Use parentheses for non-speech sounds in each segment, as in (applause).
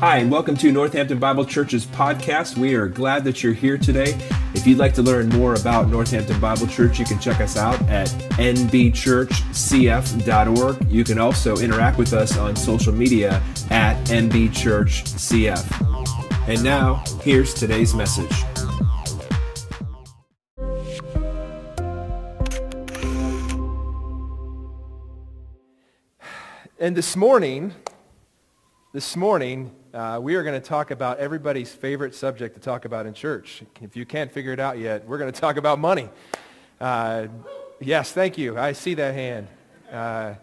Hi, and welcome to Northampton Bible Church's podcast. We are glad that you're here today. If you'd like to learn more about Northampton Bible Church, you can check us out at nbchurchcf.org. You can also interact with us on social media at nbchurchcf. And now, here's today's message. And this morning, this morning, uh, we are going to talk about everybody's favorite subject to talk about in church. If you can't figure it out yet, we're going to talk about money. Uh, yes, thank you. I see that hand. Uh,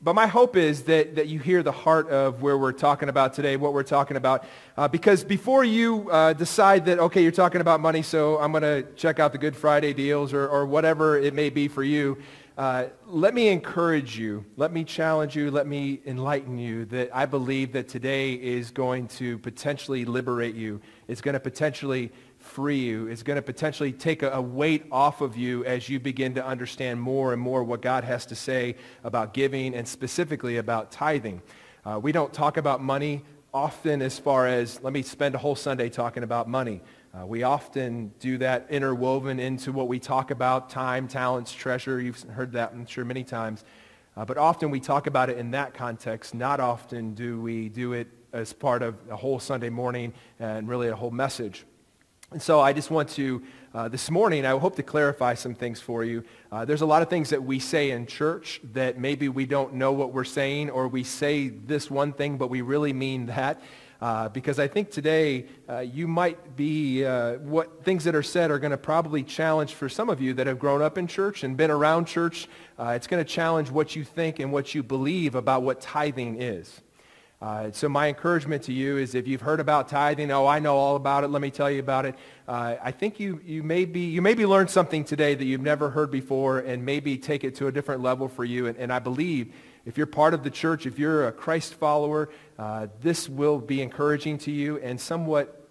but my hope is that, that you hear the heart of where we're talking about today, what we're talking about. Uh, because before you uh, decide that, okay, you're talking about money, so I'm going to check out the Good Friday deals or, or whatever it may be for you, uh, let me encourage you, let me challenge you, let me enlighten you that I believe that today is going to potentially liberate you. It's going to potentially free you. It's going to potentially take a, a, weight off of you as you begin to understand more and more what God has to say about giving and specifically about tithing. Uh, we don't talk about money often as far as, let me spend a whole Sunday talking about money. Uh, we often do that interwoven into what we talk about, time, talents, treasure. You've heard that, I'm sure, many times. Uh, but often we talk about it in that context. Not often do we do it as part of a whole Sunday morning and really a whole message. And so I just want to, uh, this morning, I hope to clarify some things for you. Uh, there's a lot of things that we say in church that maybe we don't know what we're saying, or we say this one thing, but we really mean that. Uh, because I think today uh, you might be, uh, what things that are said are going to probably challenge for some of you that have grown up in church and been around church. Uh, it's going to challenge what you think and what you believe about what tithing is. Uh, so my encouragement to you is if you've heard about tithing, oh, I know all about it, let me tell you about it. Uh, I think you, you, may be, you maybe learned something today that you've never heard before and maybe take it to a different level for you. And, and I believe if you're part of the church, if you're a Christ follower, uh, this will be encouraging to you and somewhat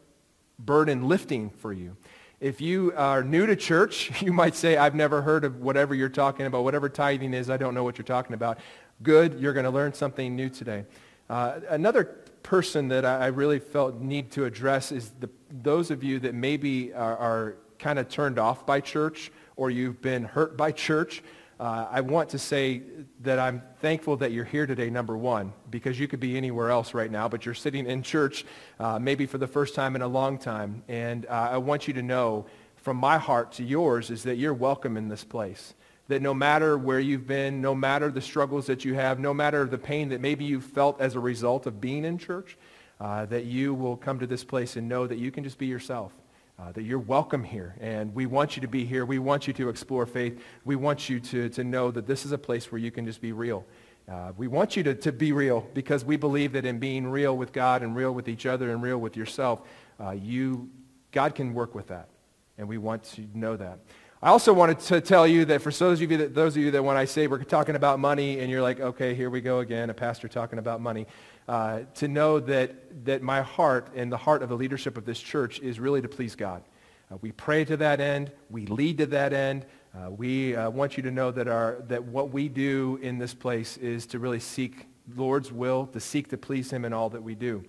burden lifting for you. If you are new to church, (laughs) you might say, I've never heard of whatever you're talking about, whatever tithing is, I don't know what you're talking about. Good, you're going to learn something new today. Uh, another person that I really felt need to address is the, those of you that maybe are, are kind of turned off by church or you've been hurt by church. Uh, I want to say that I'm thankful that you're here today, number one, because you could be anywhere else right now, but you're sitting in church uh, maybe for the first time in a long time. And uh, I want you to know from my heart to yours is that you're welcome in this place. That no matter where you've been, no matter the struggles that you have, no matter the pain that maybe you've felt as a result of being in church, uh, that you will come to this place and know that you can just be yourself uh, that you're welcome here. And we want you to be here. We want you to explore faith. We want you to, to know that this is a place where you can just be real. Uh, we want you to, to be real because we believe that in being real with God and real with each other and real with yourself, uh, you, God can work with that. And we want you to know that. I also wanted to tell you that for those of you that, those of you that when I say we're talking about money and you're like, okay, here we go again, a pastor talking about money, uh, to know that, that my heart and the heart of the leadership of this church is really to please God. Uh, we pray to that end. We lead to that end. Uh, we uh, want you to know that, our, that what we do in this place is to really seek Lord's will, to seek to please him in all that we do.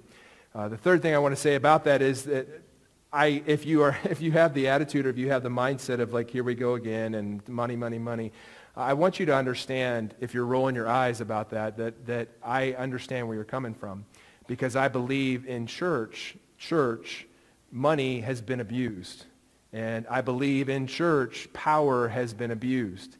Uh, the third thing I want to say about that is that I, if, you are, (laughs) if you have the attitude or if you have the mindset of like, here we go again, and money, money, money, I want you to understand, if you're rolling your eyes about that, that, that I understand where you're coming from. Because I believe in church, church, money has been abused. And I believe in church, power has been abused.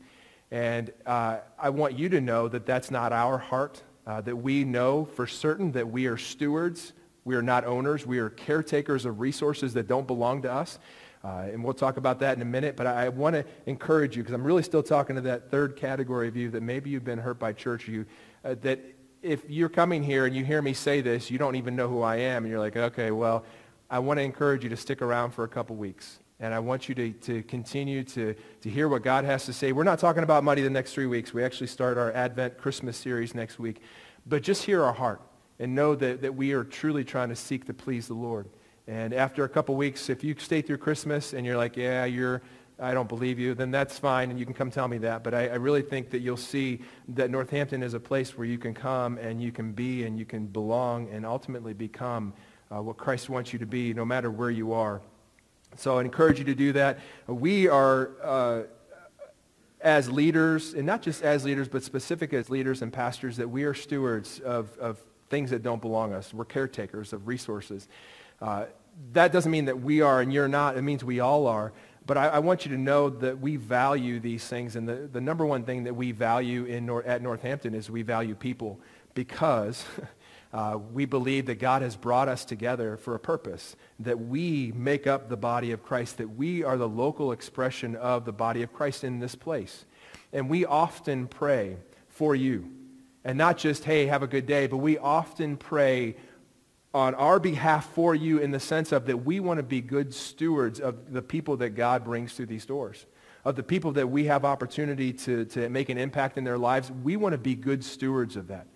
And uh, I want you to know that that's not our heart, uh, that we know for certain that we are stewards. We are not owners. We are caretakers of resources that don't belong to us. Uh, and we'll talk about that in a minute, but I, I want to encourage you, because I'm really still talking to that third category of you that maybe you've been hurt by church, you, uh, that if you're coming here and you hear me say this, you don't even know who I am, and you're like, okay, well, I want to encourage you to stick around for a couple weeks. And I want you to, to continue to, to hear what God has to say. We're not talking about money the next three weeks. We actually start our Advent Christmas series next week. But just hear our heart and know that, that we are truly trying to seek to please the Lord. And after a couple weeks, if you stay through Christmas and you're like, yeah, you're, I don't believe you, then that's fine, and you can come tell me that. But I, I, really think that you'll see that Northampton is a place where you can come and you can be and you can belong and ultimately become uh, what Christ wants you to be, no matter where you are. So I encourage you to do that. We are, uh, as leaders, and not just as leaders, but specific as leaders and pastors, that we are stewards of, of things that don't belong us. We're caretakers of resources. Uh, that doesn't mean that we are and you're not. It means we all are. But I, I, want you to know that we value these things. And the, the number one thing that we value in Nor- at Northampton is we value people because (laughs) uh, we believe that God has brought us together for a purpose, that we make up the body of Christ, that we are the local expression of the body of Christ in this place. And we often pray for you. And not just, hey, have a good day, but we often pray on our behalf for you in the sense of that we want to be good stewards of the people that God brings through these doors, of the people that we have opportunity to, to make an impact in their lives. We want to be good stewards of that.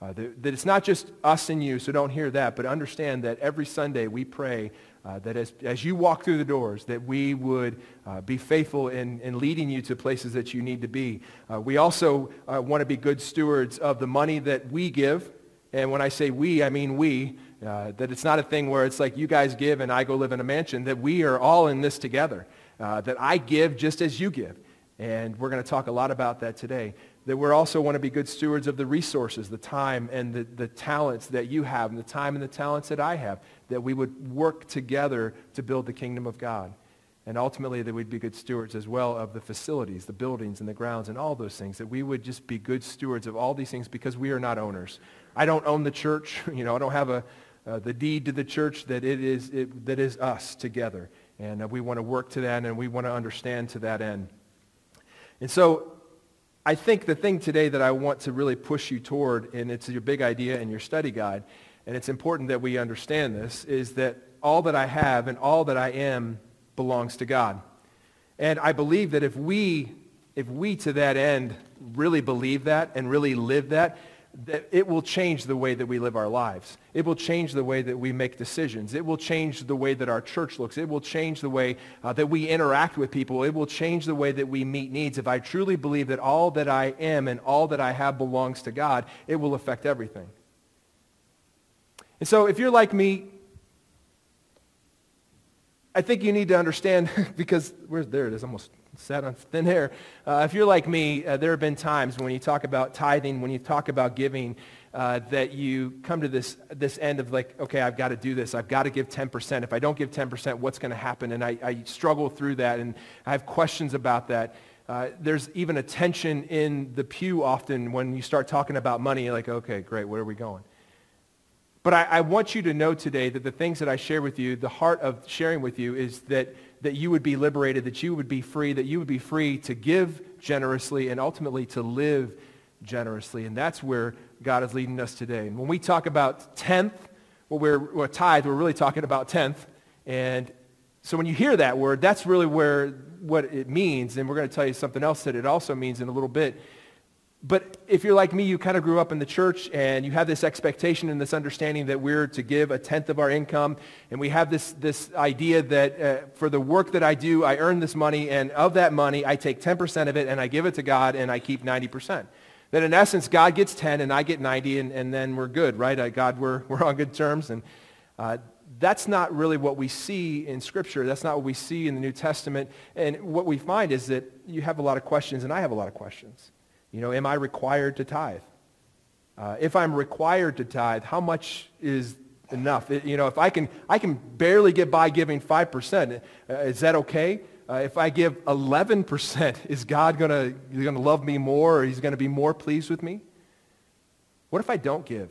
Uh, that, that, it's not just us and you, so don't hear that, but understand that every Sunday we pray uh, that as, as you walk through the doors, that we would uh, be faithful in, in leading you to places that you need to be. Uh, we also uh, want to be good stewards of the money that we give. And when I say we, I mean we. Uh, that it's not a thing where it's like you guys give and I go live in a mansion, that we are all in this together. Uh, that I give just as you give. And we're going to talk a lot about that today. That we also want to be good stewards of the resources, the time and the, the talents that you have and the time and the talents that I have. That we would work together to build the kingdom of God. And ultimately that we'd be good stewards as well of the facilities, the buildings and the grounds and all those things. That we would just be good stewards of all these things because we are not owners. I don't own the church. (laughs) You know, I don't have a, uh, the deed to the church that it is, it, that is us together. And uh, we want to work to that and we want to understand to that end. And so I think the thing today that I want to really push you toward, and it's your big idea in your study guide, and it's important that we understand this, is that all that I have and all that I am belongs to God. And I believe that if we, if we to that end really believe that and really live that, that it will change the way that we live our lives. It will change the way that we make decisions. It will change the way that our church looks. It will change the way uh, that we interact with people. It will change the way that we meet needs. If I truly believe that all that I am and all that I have belongs to God, it will affect everything. And so if you're like me, I think you need to understand, (laughs) because, where's, there it is, almost sat on thin air. Uh, if you're like me, uh, there have been times when you talk about tithing, when you talk about giving, uh, that you come to this, this end of like, okay, I've got to do this. I've got to give 10%. If I don't give 10%, what's going to happen? And I, I, struggle through that, and I have questions about that. Uh, there's even a tension in the pew often when you start talking about money. Like, okay, great, where are we going? But I, I want you to know today that the things that I share with you, the heart of sharing with you is that that you would be liberated, that you would be free, that you would be free to give generously and ultimately to live generously. And that's where God is leading us today. And when we talk about tenth, well, we're, we're tithe, we're really talking about tenth. And so when you hear that word, that's really where what it means. And we're going to tell you something else that it also means in a little bit. But if you're like me, you kind of grew up in the church and you have this expectation and this understanding that we're to give a tenth of our income. And we have this, this idea that uh, for the work that I do, I earn this money. And of that money, I take 10% of it and I give it to God and I keep 90%. That in essence, God gets 10 and I get 90 and, and then we're good, right? Uh, God, we're, (laughs) we're on good terms. And uh, that's not really what we see in Scripture. That's not what we see in the New Testament. And what we find is that you have a lot of questions and I have a lot of questions. You know, am I required to tithe? Uh, if I'm required to tithe, how much is enough? It, you know, if I can, I can barely get by giving 5%, uh, is that okay? Uh, if I give 11%, (laughs) is God going to love me more or he's going to be more pleased with me? What if I don't give?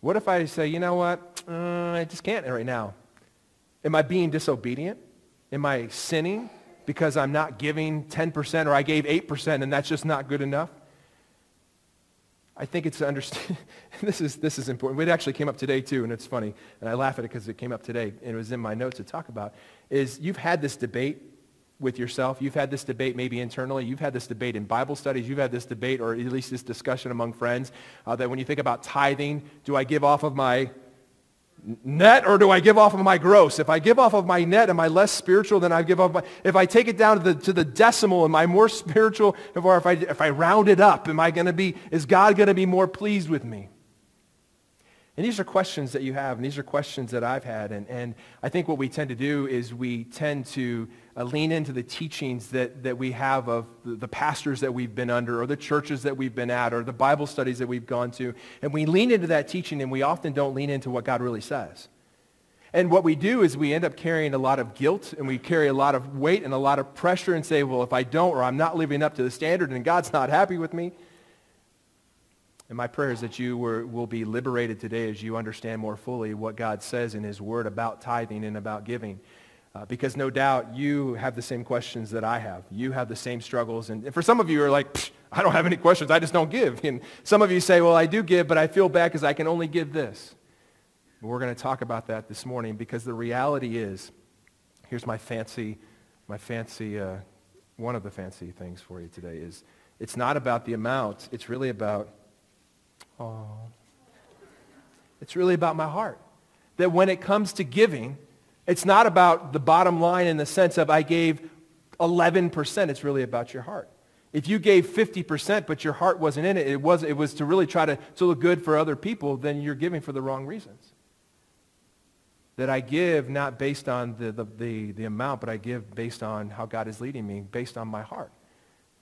What if I say, you know what, uh, I just can't right now? Am I being disobedient? Am I sinning? Because I'm not giving 10% or I gave 8% and that's just not good enough? I think it's understand, (laughs) this is, this is important. It actually came up today too, and it's funny, and I laugh at it because it came up today, and it was in my notes to talk about, is you've had this debate with yourself. You've had this debate maybe internally. You've had this debate in Bible studies. You've had this debate, or at least this discussion among friends, uh, that when you think about tithing, do I give off of my net or do I give off of my gross? If I give off of my net, am I less spiritual than I give off my, if I take it down to the, to the decimal, am I more (laughs) spiritual? Or if I, if I round it up, am I going to be, is God going to be more pleased with me? And these are questions that you have, and these are questions that I've had. And, and I think what we tend to do is we tend to uh, lean into the teachings that, that we have of the, the, pastors that we've been under, or the churches that we've been at, or the Bible studies that we've gone to. And we lean into that teaching, and we often don't lean into what God really says. And what we do is we end up carrying a lot of guilt, and we carry a lot of weight and a lot of pressure and say, well, if I don't, or I'm not living up to the standard, and God's not happy with me, and my prayer is that you were, will be liberated today as you understand more fully what God says in his word about tithing and about giving. Uh, because no doubt you have the same questions that I have. You have the same struggles. And, for some of you are like, I don't have any questions. I just don't give. (laughs) And some of you say, well, I do give, but I feel bad because I can only give this. But we're going to talk about that this morning because the reality is, here's my fancy, my fancy, uh, one of the fancy things for you today is it's not about the amount. It's really about Oh. It's really about my heart. That when it comes to giving, it's not about the bottom line in the sense of I gave 11%. It's really about your heart. If you gave 50% but your heart wasn't in it, it was, it was to really try to, to look good for other people, then you're giving for the wrong reasons. That I give not based on the, the, the, the amount, but I give based on how God is leading me, based on my heart.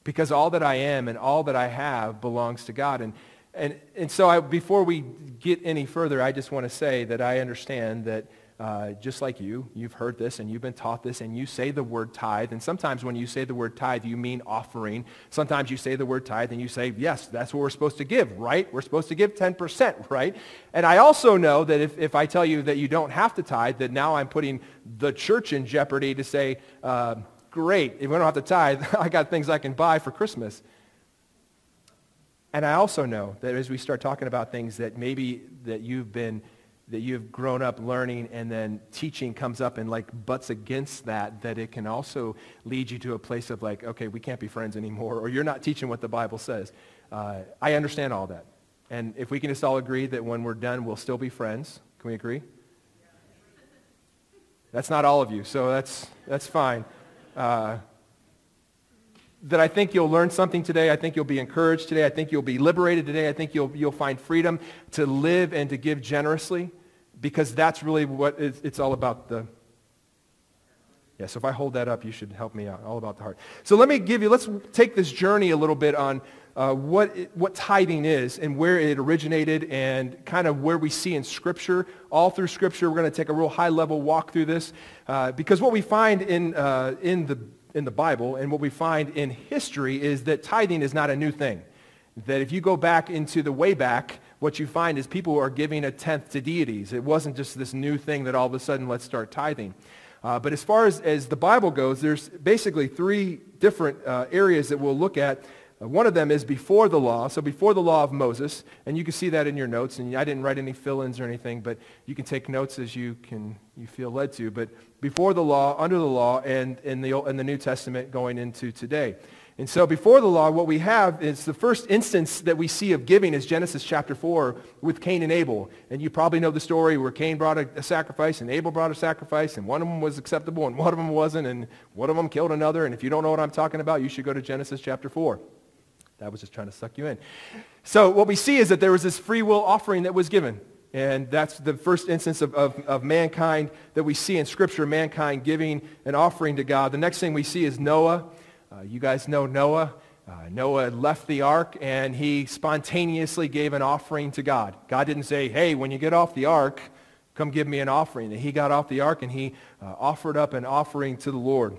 Because all that I am and all that I have belongs to God. And, and, and so I, before we get any further, I just want to say that I understand that uh, just like you, you've heard this and you've been taught this and you say the word tithe. And sometimes when you say the word tithe, you mean offering. Sometimes you say the word tithe and you say, yes, that's what we're supposed to give, right? We're supposed to give 10%, (laughs) right? And I also know that if, if I tell you that you don't have to tithe, that now I'm putting the church in jeopardy to say, uh, great, if we don't have to tithe, (laughs) I got things I can buy for Christmas. And I also know that as we start talking about things that maybe that you've been, that you've grown up learning and then teaching comes up and like butts against that, that it can also lead you to a place of like, okay, we can't be friends anymore, or you're not teaching what the Bible says. Uh, I understand all that. And if we can just all agree that when we're done, we'll still be friends. Can we agree? That's not all of you, so that's, that's fine. Uh, that I think you'll learn something today. I think you'll be encouraged today. I think you'll be liberated today. I think you'll, you'll find freedom to live and to give generously because that's really what it's, it's all about the, yeah, so if I hold that up, you should help me out. All about the heart. So let me give you, let's take this journey a little bit on uh, what, it, what tithing is and where it originated and kind of where we see in Scripture. All through Scripture, we're going to take a real high-level walk through this uh, because what we find in, uh, in the in the Bible and what we find in history is that tithing is not a new thing. That if you go back into the way back, what you find is people are giving a tenth to deities. It wasn't just this new thing that all of a sudden let's start tithing. Uh, but as far as, as the Bible goes, there's basically three different uh, areas that we'll look at Uh, one of them is before the law, so before the law of Moses, and you can see that in your notes, and I didn't write any fill-ins or anything, but you can take notes as you can you feel led to. But before the law, under the law, and in the, in the New Testament going into today. And so before the law, what we have is the first instance that we see of giving is Genesis chapter 4 with Cain and Abel. And you probably know the story where Cain brought a, a, sacrifice and Abel brought a sacrifice and one of them was acceptable and one of them wasn't and one of them killed another. And if you don't know what I'm talking about, you should go to Genesis chapter 4. That was just trying to suck you in. So what we see is that there was this free will offering that was given. And that's the first instance of, of, of, mankind that we see in Scripture, mankind giving an offering to God. The next thing we see is Noah. Uh, you guys know Noah. Uh, Noah left the ark and he spontaneously gave an offering to God. God didn't say, hey, when you get off the ark, come give me an offering. He got off the ark and he uh, offered up an offering to the Lord.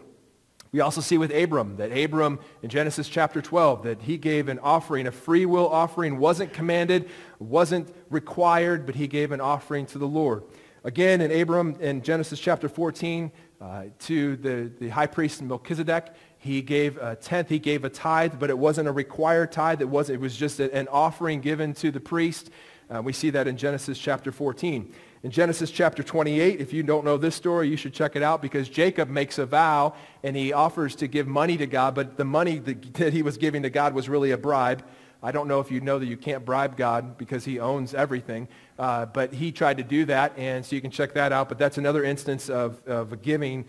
We also see with Abram that Abram in Genesis chapter 12 that he gave an offering, a free will offering, wasn't commanded, wasn't required, but he gave an offering to the Lord. Again, in Abram in Genesis chapter 14 uh, to the, the high priest Melchizedek, he gave a tenth, he gave a tithe, but it wasn't a required tithe. It, was, it was just an offering given to the priest. Uh, we see that in Genesis chapter 14. In Genesis chapter 28, if you don't know this story, you should check it out because Jacob makes a vow and he offers to give money to God, but the money that he was giving to God was really a bribe. I don't know if you know that you can't bribe God because he owns everything, uh, but he tried to do that, and so you can check that out. But that's another instance of, of giving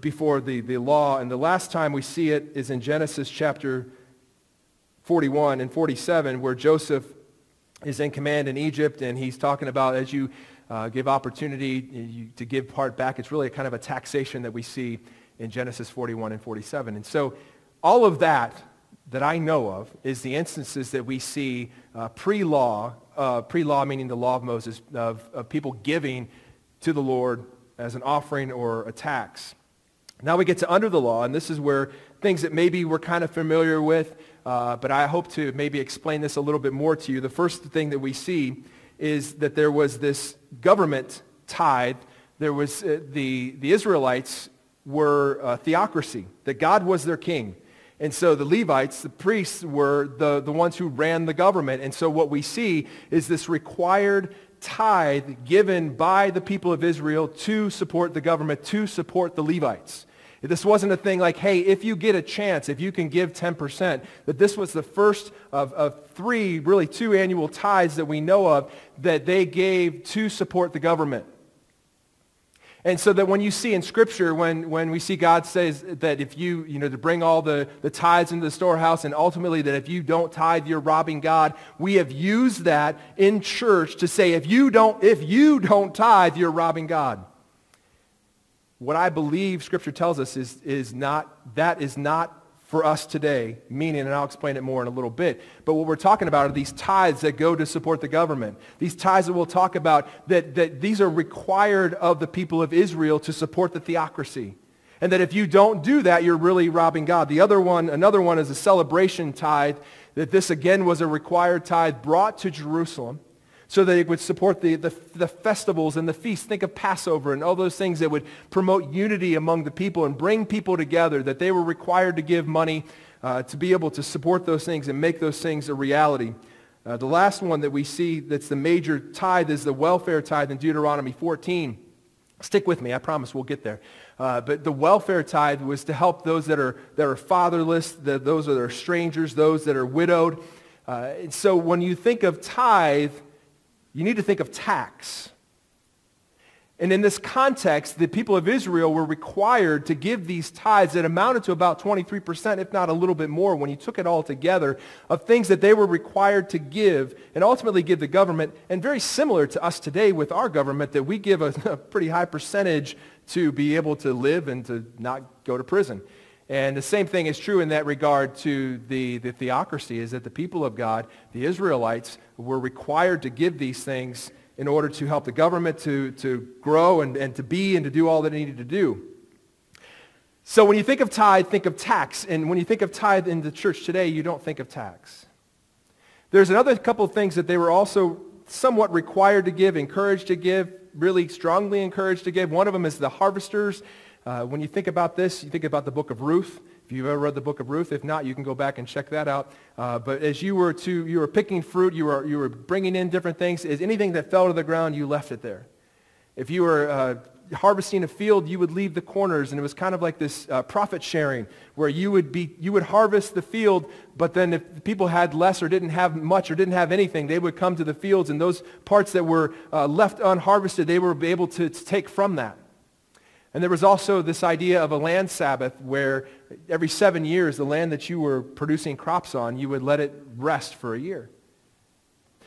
before the, the law. And the last time we see it is in Genesis chapter 41 and 47, where Joseph is in command in Egypt, and he's talking about as you uh, give opportunity you, to give part back, it's really a kind of a taxation that we see in Genesis 41 and 47. And so all of that that I know of is the instances that we see uh, pre-law, uh, pre-law meaning the law of Moses, of, of people giving to the Lord as an offering or a tax. Now we get to under the law, and this is where things that maybe we're kind of familiar with, uh, but I hope to maybe explain this a little bit more to you. The first thing that we see is that there was this government tithe. There was uh, the, the Israelites were a theocracy, that God was their king. And so the Levites, the priests, were the, the ones who ran the government. And so what we see is this required tithe given by the people of Israel to support the government, to support the Levites. This wasn't a thing like, hey, if you get a chance, if you can give 10%, that this was the first of, of three, really two annual tithes that we know of that they gave to support the government. And so that when you see in Scripture, when, when we see God says that if you, you know, to bring all the, the tithes into the storehouse, and ultimately that if you don't tithe, you're robbing God, we have used that in church to say if you don't, if you don't tithe, you're robbing God what I believe Scripture tells us is, is not, that is not for us today, meaning, and I'll explain it more in a little bit, but what we're talking about are these tithes that go to support the government. These tithes that we'll talk about, that, that these are required of the people of Israel to support the theocracy. And that if you don't do that, you're really robbing God. The other one, another one is a celebration tithe, that this again was a required tithe brought to Jerusalem so that it would support the, the, the, festivals and the feasts. Think of Passover and all those things that would promote unity among the people and bring people together, that they were required to give money uh, to be able to support those things and make those things a reality. Uh, the last one that we see that's the major tithe is the welfare tithe in Deuteronomy 14. Stick with me. I promise we'll get there. Uh, but the welfare tithe was to help those that are, that are fatherless, the, those that are strangers, those that are widowed. Uh, and so when you think of tithe, you need to think of tax. And in this context, the people of Israel were required to give these tithes that amounted to about 23%, if not a little bit more, when you took it all together, of things that they were required to give and ultimately give the government. And very similar to us today with our government, that we give a, (laughs) a pretty high percentage to be able to live and to not go to prison. And the same thing is true in that regard to the, the theocracy, is that the people of God, the Israelites, were required to give these things in order to help the government to, to grow and, and to be and to do all that it needed to do. So when you think of tithe, think of tax. And when you think of tithe in the church today, you don't think of tax. There's another couple of things that they were also somewhat required to give, encouraged to give, really strongly encouraged to give. One of them is the harvesters uh, when you think about this, you think about the book of Ruth. If you've ever read the book of Ruth, if not, you can go back and check that out. Uh, but as you were to, you were picking fruit, you were, you were bringing in different things. Is anything that fell to the ground, you left it there. If you were uh, harvesting a field, you would leave the corners, and it was kind of like this uh, profit sharing, where you would be, you would harvest the field, but then if people had less or didn't have much or didn't have anything, they would come to the fields, and those parts that were uh, left unharvested, they were able to, to take from that. And there was also this idea of a land Sabbath where every seven years, the land that you were producing crops on, you would let it rest for a year.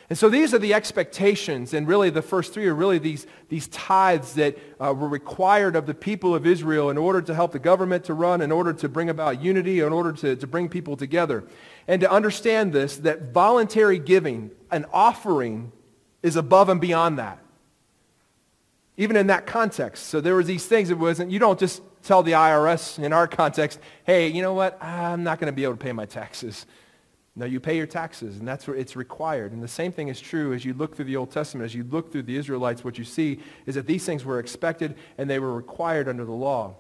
And so these are the expectations, and really the first three are really these, these tithes that uh, were required of the people of Israel in order to help the government to run, in order to bring about unity, in order to, to bring people together. And to understand this, that voluntary giving, an offering, is above and beyond that even in that context. So there was these things. It wasn't, you don't just tell the IRS in our context, hey, you know what? I'm not going to be able to pay my taxes. No, you pay your taxes, and that's where it's required. And the same thing is true as you look through the Old Testament, as you look through the Israelites, what you see is that these things were expected and they were required under the law.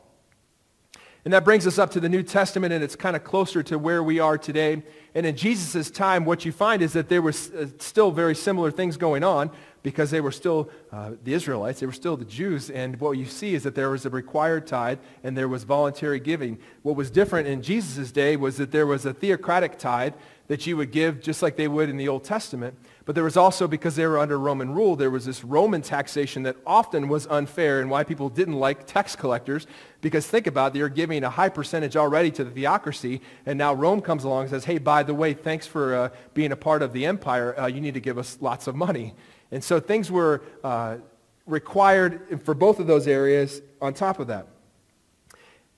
And that brings us up to the New Testament, and it's kind of closer to where we are today. And in Jesus' time, what you find is that there were uh, still very similar things going on because they were still uh, the Israelites, they were still the Jews. And what you see is that there was a required tithe and there was voluntary giving. What was different in Jesus' day was that there was a theocratic tithe that you would give just like they would in the Old Testament. But there was also, because they were under Roman rule, there was this Roman taxation that often was unfair and why people didn't like tax collectors. Because think about it, they're giving a high percentage already to the theocracy, and now Rome comes along and says, hey, by the way, thanks for uh, being a part of the empire. Uh, you need to give us lots of money. And so things were uh, required for both of those areas on top of that.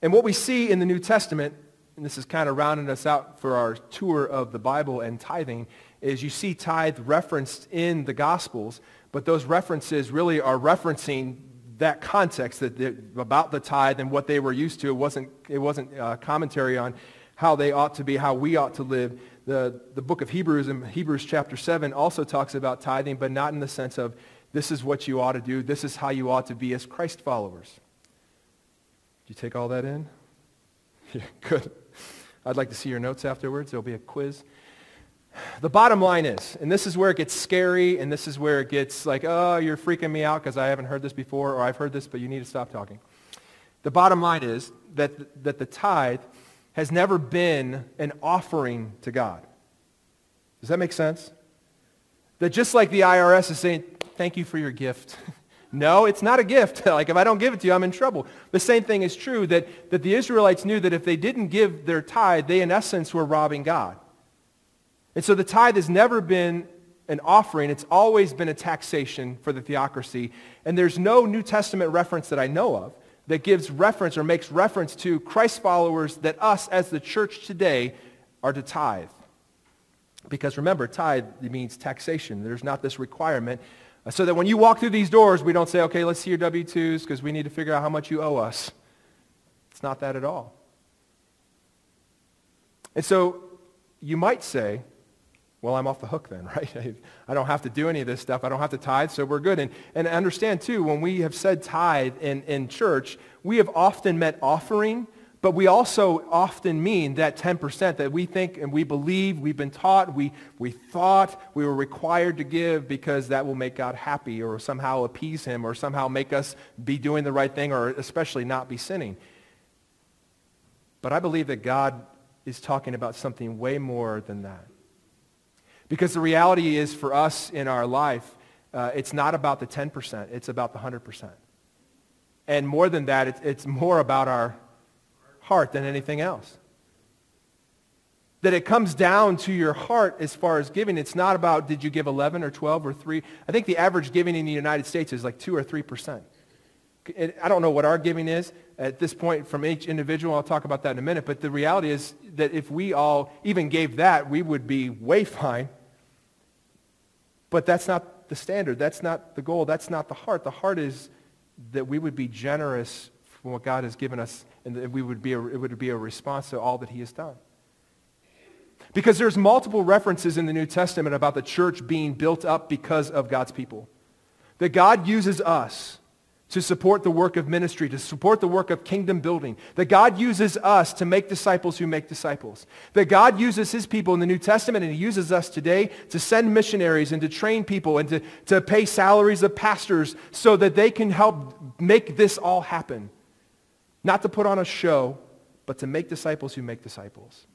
And what we see in the New Testament and this is kind of rounding us out for our tour of the Bible and tithing, is you see tithe referenced in the Gospels, but those references really are referencing that context that, about the tithe and what they were used to. It wasn't, it wasn't uh, commentary on how they ought to be, how we ought to live. The, the book of Hebrews in Hebrews chapter 7 also talks about tithing, but not in the sense of this is what you ought to do, this is how you ought to be as Christ followers. Did you take all that in? Yeah, (laughs) good. I'd like to see your notes afterwards. There'll be a quiz. The bottom line is, and this is where it gets scary, and this is where it gets like, oh, you're freaking me out because I haven't heard this before, or I've heard this, but you need to stop talking. The bottom line is that, that the tithe has never been an offering to God. Does that make sense? That just like the IRS is saying, thank you for your gift. (laughs) No, it's not a gift. (laughs) like if I don't give it to you, I'm in trouble. The same thing is true that, that the Israelites knew that if they didn't give their tithe, they in essence were robbing God. And so the tithe has never been an offering. It's always been a taxation for the theocracy. And there's no New Testament reference that I know of that gives reference or makes reference to Christ followers that us as the church today are to tithe. Because remember, tithe means taxation. There's not this requirement so that when you walk through these doors, we don't say, okay, let's see your W-2s because we need to figure out how much you owe us. It's not that at all. And so you might say, well, I'm off the hook then, (laughs) right? I don't have to do any of this stuff. I don't have to tithe, so we're good. And, and understand, too, when we have said tithe in, in church, we have often meant offering but we also often mean that 10% that we think and we believe, we've been taught, we, we thought we were required to give because that will make God happy or somehow appease him or somehow make us be doing the right thing or especially not be sinning. But I believe that God is talking about something way more than that. Because the reality is for us in our life, uh, it's not about the 10%, it's about the 100%. And more than that, it's, it's more about our heart than anything else. That it comes down to your heart as far as giving. It's not about did you give 11 or 12 or 3. I think the average giving in the United States is like 2 or 3%. I don't know what our giving is at this point from each individual. I'll talk about that in a minute. But the reality is that if we all even gave that, we would be way (laughs) fine. But that's not the standard. That's not the goal. That's not the heart. The heart is that we would be generous from what God has given us and that we would be a, it would be a response to all that he has done. Because there's multiple references in the New Testament about the church being built up because of God's people. That God uses us to support the work of ministry, to support the work of kingdom building. That God uses us to make disciples who make disciples. That God uses his people in the New Testament and he uses us today to send missionaries and to train people and to, to pay salaries of pastors so that they can help make this all happen. Not to put on a show, but to make disciples who make disciples.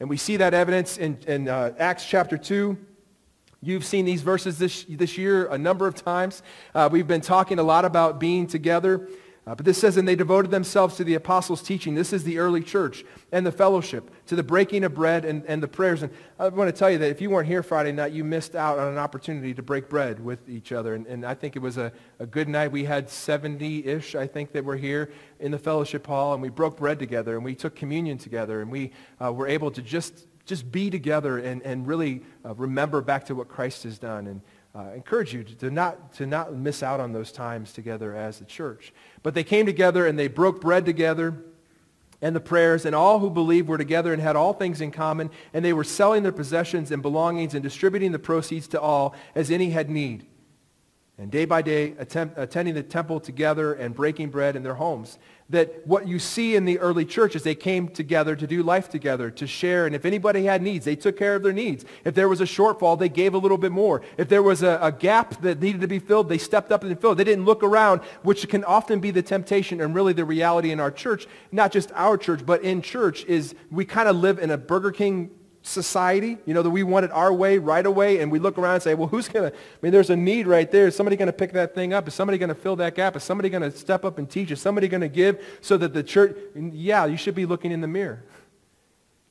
And we see that evidence in, in uh, Acts chapter 2. You've seen these verses this, this year a number of times. Uh, we've been talking a lot about being together. Uh, but this says, and they devoted themselves to the apostles' teaching. This is the early church and the fellowship, to the breaking of bread and, and the prayers. And I want to tell you that if you weren't here Friday night, you missed out on an opportunity to break bread with each other. And, and I think it was a, a good night. We had 70-ish, I think, that were here in the fellowship hall, and we broke bread together, and we took communion together, and we uh, were able to just, just be together and, and really uh, remember back to what Christ has done. And uh, encourage you to, not, to not miss out on those times together as a church. But they came together and they broke bread together and the prayers, and all who believed were together and had all things in common, and they were selling their possessions and belongings and distributing the proceeds to all as any had need. And day by day, attending the temple together and breaking bread in their homes that what you see in the early church is they came together to do life together, to share. And if anybody had needs, they took care of their needs. If there was a shortfall, they gave a little bit more. If there was a, a gap that needed to be filled, they stepped up and filled. They didn't look around, which can often be the temptation and really the reality in our church, not just our church, but in church, is we kind of live in a Burger King society, you know, that we want it our way right away, and we look around and say, well, who's going to, I mean, there's a need right there. Is somebody going to pick that thing up? Is somebody going to fill that gap? Is somebody going to step up and teach? Is somebody going to give so that the church, yeah, you should be looking in the mirror.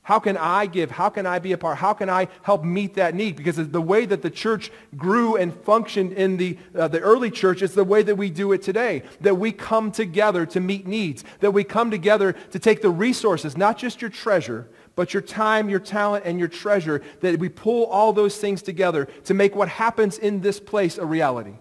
How can I give? How can I be a part? How can I help meet that need? Because the way that the church grew and functioned in the, uh, the early church is the way that we do it today. That we come together to meet needs. That we come together to take the resources, not just your treasure, but your time, your talent, and your treasure. That we pull all those things together to make what happens in this place a reality.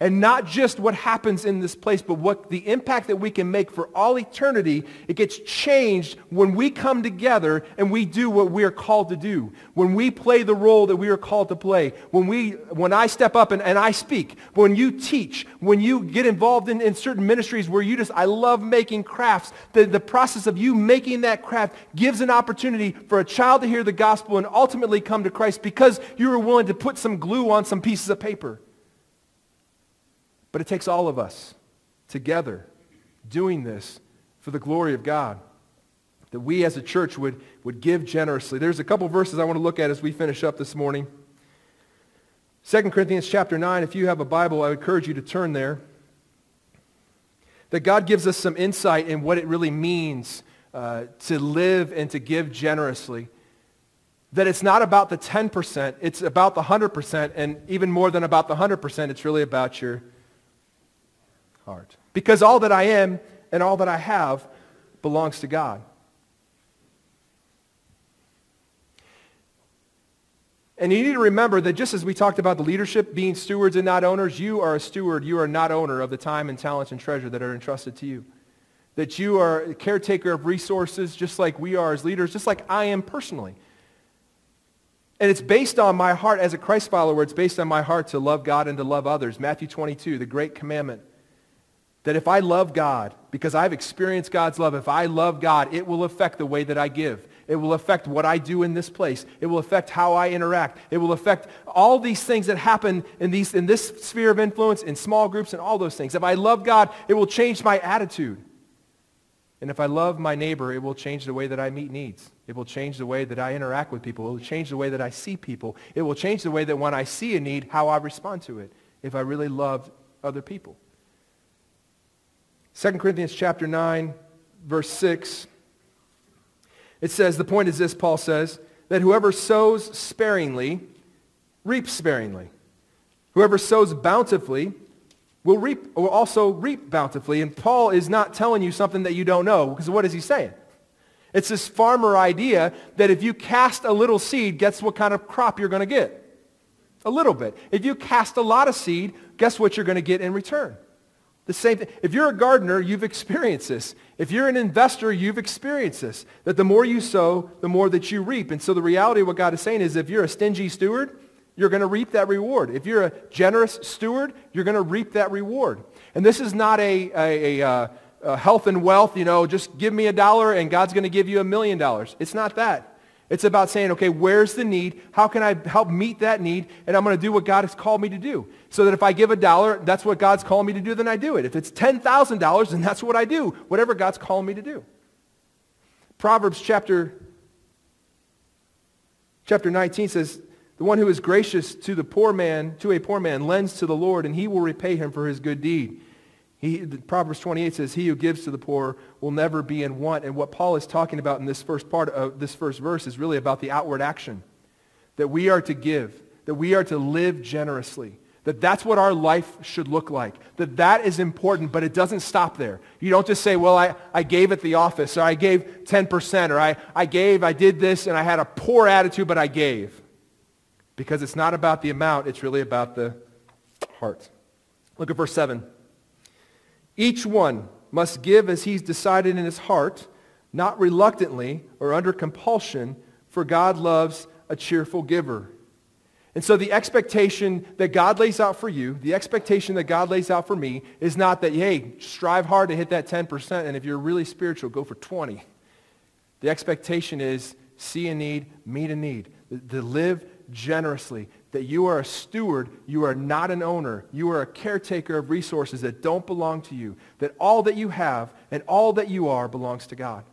And not just what happens in this place, but what the impact that we can make for all eternity, it gets changed when we come together and we do what we are called to do. When we play the role that we are called to play. When, we, when I step up and, and I speak. When you teach. When you get involved in, in certain ministries where you just, I love making crafts. The, the process of you making that craft gives an opportunity for a child to hear the gospel and ultimately come to Christ because you were willing to put some glue on some pieces of paper. But it takes all of us together doing this for the glory of God. That we as a church would, would give generously. There's a couple verses I want to look at as we finish up this morning. 2 Corinthians chapter 9, if you have a Bible, I would encourage you to turn there. That God gives us some insight in what it really means uh, to live and to give generously. That it's not about the 10%, it's about the 100%, and even more than about the 100%, it's really about your heart. Because all that I am and all that I have belongs to God. And you need to remember that just as we talked about the leadership being stewards and not owners, you are a steward. You are not owner of the time and talents and treasure that are entrusted to you. That you are a caretaker of resources just like we are as leaders, just like I am personally. And it's based on my heart as a Christ follower. It's based on my heart to love God and to love others. Matthew 22, the great commandment. That if I love God, because I've experienced God's love, if I love God, it will affect the way that I give. It will affect what I do in this place. It will affect how I interact. It will affect all these things that happen in, these, in this sphere of influence, in small groups, and all those things. If I love God, it will change my attitude. And if I love my neighbor, it will change the way that I meet needs. It will change the way that I interact with people. It will change the way that I see people. It will change the way that when I see a need, how I respond to it if I really love other people. 2 Corinthians chapter 9, verse 6. It says, the point is this, Paul says, that whoever sows sparingly reaps sparingly. Whoever sows bountifully will reap will also reap bountifully. And Paul is not telling you something that you don't know, because what is he saying? It's this farmer idea that if you cast a little seed, guess what kind of crop you're going to get? A little bit. If you cast a lot of seed, guess what you're going to get in return? The same thing. If you're a gardener, you've experienced this. If you're an investor, you've experienced this. That the more you sow, the more that you reap. And so the reality of what God is saying is if you're a stingy steward, you're going to reap that reward. If you're a generous steward, you're going to reap that reward. And this is not a, a, a, uh, a health and wealth, you know, just give me a dollar and God's going to give you a million dollars. It's not that. It's about saying, okay, where's the need? How can I help meet that need? And I'm going to do what God has called me to do. So that if I give a dollar, that's what God's calling me to do, then I do it. If it's $10,000, then that's what I do, whatever God's calling me to do. Proverbs chapter, chapter 19 says, the one who is gracious to the poor man, to a poor man, lends to the Lord, and he will repay him for his good deed. He, Proverbs 28 says, he who gives to the poor will never be in want. And what Paul is talking about in this first part of this first verse is really about the outward action. That we are to give. That we are to live generously. That that's what our life should look like. That that is important, but it doesn't stop there. You don't just say, well, I, I gave at the office, or I gave 10%, or I, I gave, I did this, and I had a poor attitude, but I gave. Because it's not about the amount, it's really about the heart. Look at verse 7. Each one must give as he's decided in his heart, not reluctantly or under compulsion, for God loves a cheerful giver. And so the expectation that God lays out for you, the expectation that God lays out for me is not that, hey, strive hard to hit that 10%, and if you're really spiritual, go for 20. The expectation is see a need, meet a need, to live generously, that you are a steward, you are not an owner. You are a caretaker of resources that don't belong to you, that all that you have and all that you are belongs to God.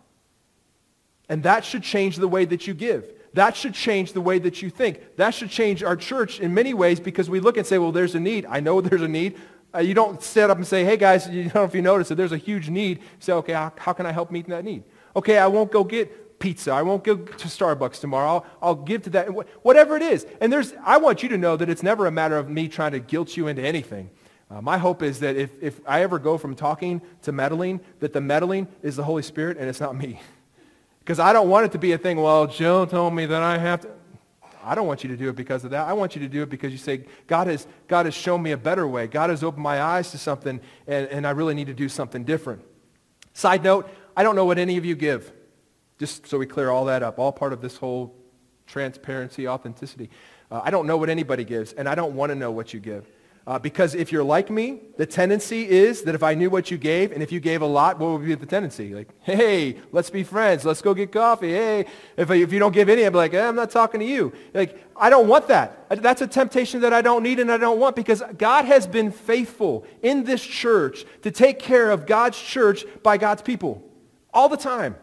And that should change the way that you give. That should change the way that you think. That should change our church in many ways because we look and say, well, there's a need. I know (laughs) there's a need. Uh, you don't sit up and say, hey, guys, (laughs) you don't know if you notice that there's a huge need. Say, okay, how, how can I help meet that need? Okay, I won't go get pizza. I won't go to Starbucks tomorrow. I'll, I'll give to that. Whatever it is. And there's, I want you to know that it's never a matter of me trying to guilt you into anything. Uh, my hope is that if, if I ever go from talking to meddling, that the meddling is the Holy Spirit and it's not me. (laughs) Because I don't want it to be a thing, well, Jill told me that I have to. I don't want you to do it because of that. I want you to do it because you say, God has, God has shown me a better way. God has opened my eyes to something, and, and I really need to do something different. Side note, I don't know what any of you give. Just so we clear all that up, all part of this whole transparency, authenticity. Uh, I don't know what anybody gives, and I don't want to know what you give. Uh, because if you're like me, the tendency is that if I knew what you gave, and if you gave a lot, what would be the tendency? Like, hey, let's be friends. Let's go get coffee. Hey, if, if you don't give any, be like, eh, I'm not talking to you. Like, I don't want that. That's a temptation that I don't need and I don't want because God has been faithful in this church to take care of God's church by God's people all the time.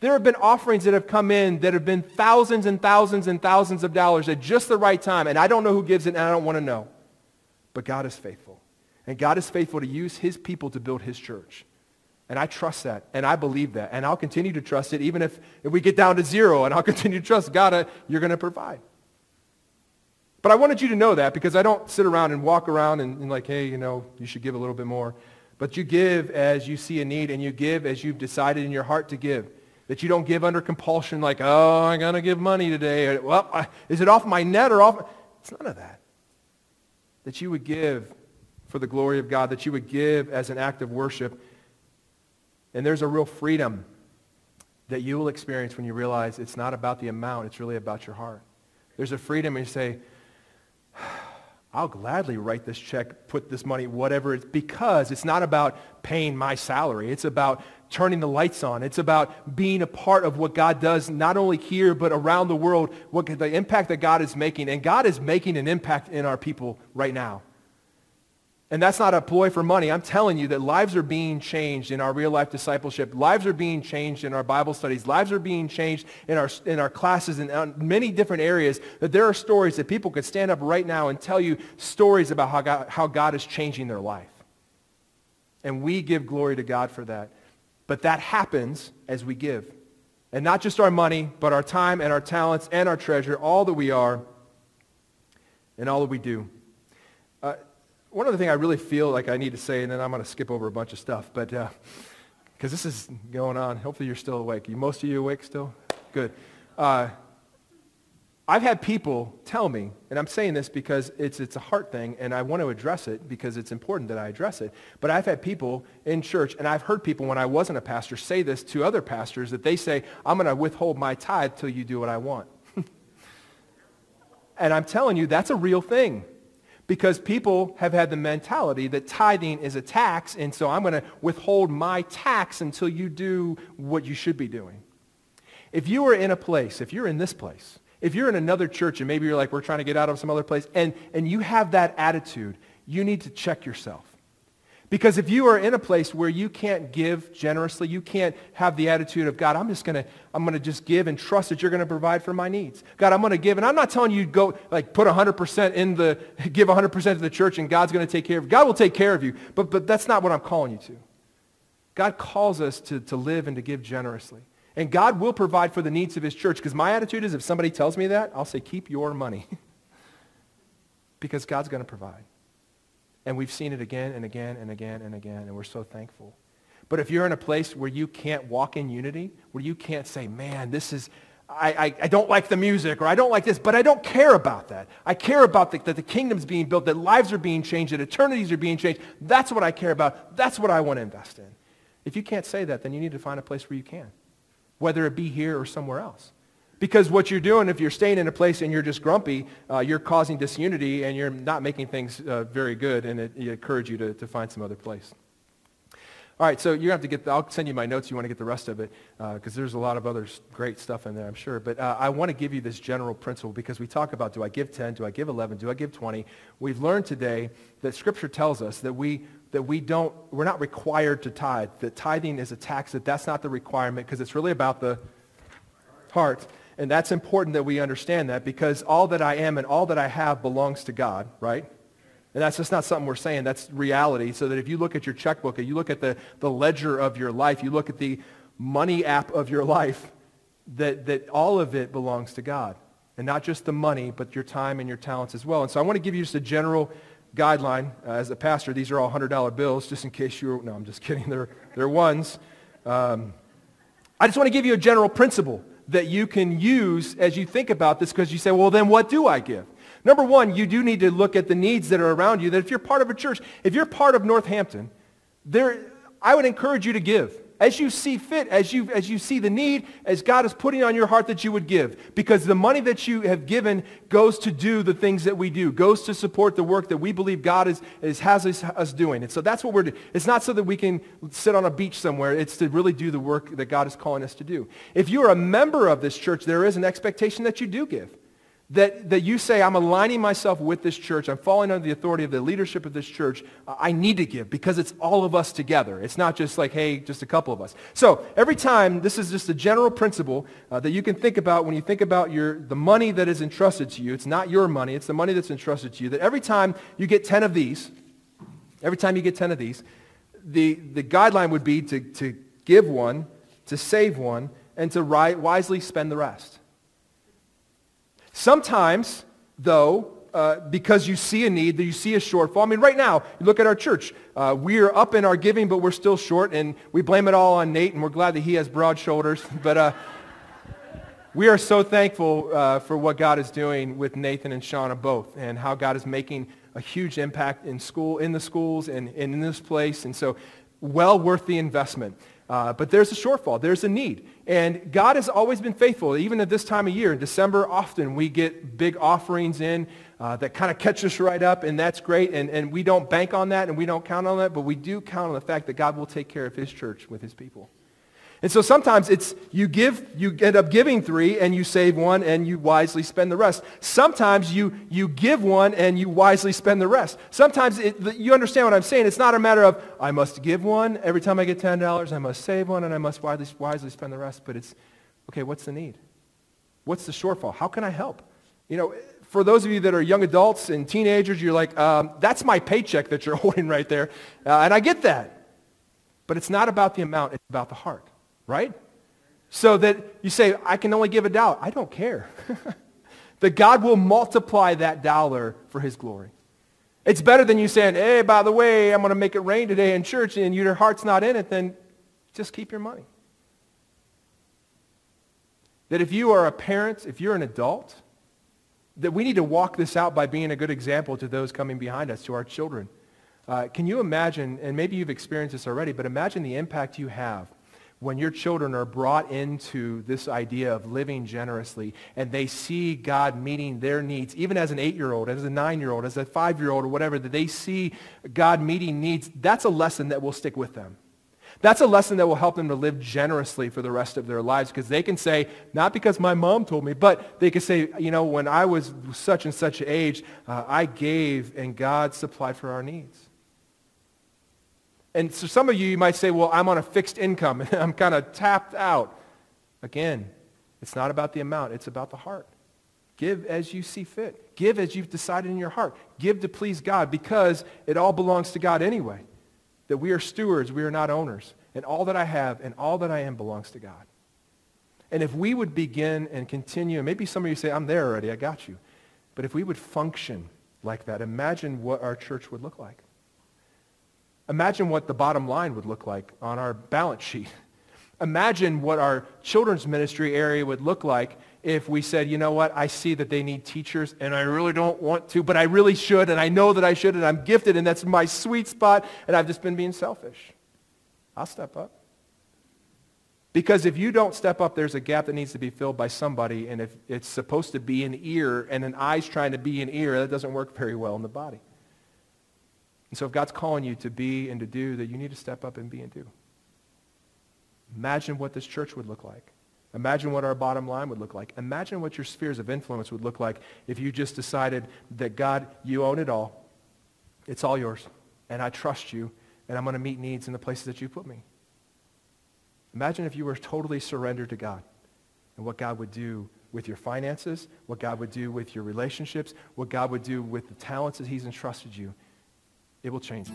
There have been offerings that have come in that have been thousands and thousands and thousands of dollars at just the right time, and I don't know who gives it, and I don't want to know. But God is faithful. And God is faithful to use his people to build his church. And I trust that. And I believe that. And I'll continue to trust it even if, if we get down to zero. And I'll (laughs) continue to trust God, uh, you're going to provide. But I wanted you to know that because I don't sit around and walk around and, and like, hey, you know, you should give a little bit more. But you give as you see a need and you give as you've decided in your heart to give. That you don't give under compulsion like, oh, I'm going to give money today. Well, is it off my net or off? It's none of that that you would give for the glory of God, that you would give as an act of worship. And there's a real freedom that you will experience when you realize it's not about the amount, it's really about your heart. There's a freedom you say, (sighs) I'll gladly write this check, put this money, whatever it's, because it's not about paying my salary. It's about turning the lights on. It's about being a part of what God does, not only here, but around the world, what the impact that God is making. And God is making an impact in our people right now. And that's not a ploy for money. I'm telling you that lives are being changed in our real life discipleship. Lives are being changed in our Bible studies. Lives are being changed in our, in our classes in many different areas. That there are stories that people could stand up right now and tell you stories about how God, how God is changing their life. And we give glory to God for that. But that happens as we give. And not just our money, but our time and our talents and our treasure, all that we are and all that we do. Uh, one other thing I really feel like I need to say, and then I'm going to skip over a bunch of stuff, but because uh, this is going on. Hopefully you're still awake. You, most of you awake still? Good. Uh, I've had people tell me, and I'm saying this because it's, it's a heart thing, and I want to address it because it's important that I address it. But I've had people in church, and I've heard people when I wasn't a pastor say this to other pastors, that they say, I'm going to withhold my tithe till you do what I want. (laughs) and I'm telling you, that's a real thing because people have had the mentality that tithing is a tax, and so I'm going to withhold my tax until you do what you should be doing. If you are in a place, if you're in this place, if you're in another church and maybe you're like, we're trying to get out of some other place, and, and you have that attitude, you need to check yourself. Because if you are in a place where you can't give generously, you can't have the attitude of, God, I'm just going to, I'm going to just give and trust that you're going to provide for my needs. God, I'm going to give. And I'm not telling you go, like, put 100% in the, (laughs) give 100% to the church and God's going to take care of you. God will take care of you. But, but that's not what I'm calling you to. God calls us to, to live and to give generously. And God will provide for the needs of his church. Because my attitude is if somebody tells me that, I'll say, keep your money. (laughs) because God's going to provide. And we've seen it again and again and again and again, and we're so thankful. But if you're in a place where you can't walk in unity, where you can't say, man, this is, I, I, I don't like the music, or I don't like this, but I don't care about that. I care about the, that the kingdom's being built, that lives are being changed, that eternities are being changed. That's what I care about. That's what I want to invest in. If you can't say that, then you need to find a place where you can, whether it be here or somewhere else. Because what you're doing, if you're staying in a place and you're just grumpy, uh, you're causing disunity and you're not making things uh, very good, and it, it encourage you to, to find some other place. All right, so you're going to have to get, the, I'll send you my notes. You want to get the rest of it because uh, there's a lot of other great stuff in there, I'm sure. But uh, I want to give you this general principle because we talk about do I give 10, do I give 11, do I give 20? We've learned today that Scripture tells us that we, that we don't, we're not required to tithe, that tithing is a tax, that that's not the requirement because it's really about the heart. And that's important that we understand that because all that I am and all that I have belongs to God, right? And that's just not something we're saying. That's reality. So that if you look at your checkbook, and you look at the, the ledger of your life, you look at the money app of your life, that, that all of it belongs to God. And not just the money, but your time and your talents as well. And so I want to give you just a general guideline. Uh, as a pastor, these are all $100 bills, just in case you are no, I'm just (laughs) kidding. They're, they're ones. Um, I just want to give you a general principle that you can use as you think about this because you say, well, then what do I give? Number one, you do need to look at the needs that are around you. That if you're part of a church, if you're part of Northampton, there, I would encourage you to give as you see fit, as you, as you see the need, as God is putting on your heart that you would give. Because the money that you have given goes to do the things that we do, goes to support the work that we believe God is, is, has us, us doing. And so that's what we're doing. It's not so that we can sit on a beach somewhere. It's to really do the work that God is calling us to do. If you're a member of this church, there is an expectation that you do give that, that you say, I'm aligning myself with this church, I'm falling under the authority of the leadership of this church, I need to give because it's all of us together. It's not just like, hey, just a couple of us. So every time, this is just a general principle uh, that you can think about when you think about your, the money that is entrusted to you. It's not your money, it's the money that's entrusted to you. That every time you get 10 of these, every time you get 10 of these, the, the guideline would be to, to give one, to save one, and to ri- wisely spend the rest. Sometimes, though, uh, because you see a need, that you see a shortfall. I mean, right now, you look at our church. Uh, we are up in our giving, but we're still short, and we blame it all on Nate, and we're glad that he has broad shoulders. (laughs) But uh, we are so thankful uh, for what God is doing with Nathan and Shauna both, and how God is making a huge impact in school, in the schools, and, and in this place. And so, well worth the investment. Uh, but there's a shortfall. There's a need. And God has always been faithful. Even at this time of year, in December, often we get big offerings in uh, that kind of catch us right up, and that's great. And, and we don't bank on that, and we don't count on that, but we do count on the fact that God will take care of his church with his people. And so sometimes it's you give, you end up giving three and you save one and you wisely spend the rest. Sometimes you, you give one and you wisely spend the rest. Sometimes it, you understand what I'm saying. It's not a matter of I must give one every time I get $10, I must save one and I must wisely, wisely spend the rest. But it's, okay, what's the need? What's the shortfall? How can I help? You know, for those of you that are young adults and teenagers, you're like, um, that's my paycheck that you're (laughs) holding right there. Uh, and I get that. But it's not about the amount, it's about the heart right? So that you say, I can only give a dollar. I don't care. (laughs) that God will multiply that dollar for his glory. It's better than you saying, hey, by the way, I'm going to make it rain today in church and your heart's not in it, then just keep your money. That if you are a parent, if you're an adult, that we need to walk this out by being a good example to those coming behind us, to our children. Uh, can you imagine, and maybe you've experienced this already, but imagine the impact you have when your children are brought into this idea of living generously and they see God meeting their needs, even as an eight-year-old, as a nine-year-old, as a five-year-old or whatever, that they see God meeting needs, that's a lesson that will stick with them. That's a lesson that will help them to live generously for the rest of their lives because they can say, not because my mom told me, but they can say, you know, when I was such and such age, uh, I gave and God supplied for our needs. And so some of you, you might say, well, I'm on a fixed income (laughs) I'm kind of tapped out. Again, it's not about the amount. It's about the heart. Give as you see fit. Give as you've decided in your heart. Give to please God because it all belongs to God anyway. That we are stewards. We are not owners. And all that I have and all that I am belongs to God. And if we would begin and continue, and maybe some of you say, I'm there already, I got you. But if we would function like that, imagine what our church would look like. Imagine what the bottom line would look like on our balance sheet. (laughs) Imagine what our children's ministry area would look like if we said, you know what, I see that they need teachers and I really don't want to, but I really should and I know that I should and I'm gifted and that's my sweet spot and I've just been being selfish. I'll step up. Because if you don't step up, there's a gap that needs to be filled by somebody and if it's supposed to be an ear and an eye's trying to be an ear, that doesn't work very well in the body. And so if God's calling you to be and to do, that you need to step up and be and do. Imagine what this church would look like. Imagine what our bottom line would look like. Imagine what your spheres of influence would look like if you just decided that God, you own it all. It's all yours. And I trust you. And I'm going to meet needs in the places that you put me. Imagine if you were totally surrendered to God and what God would do with your finances, what God would do with your relationships, what God would do with the talents that he's entrusted you, it will change.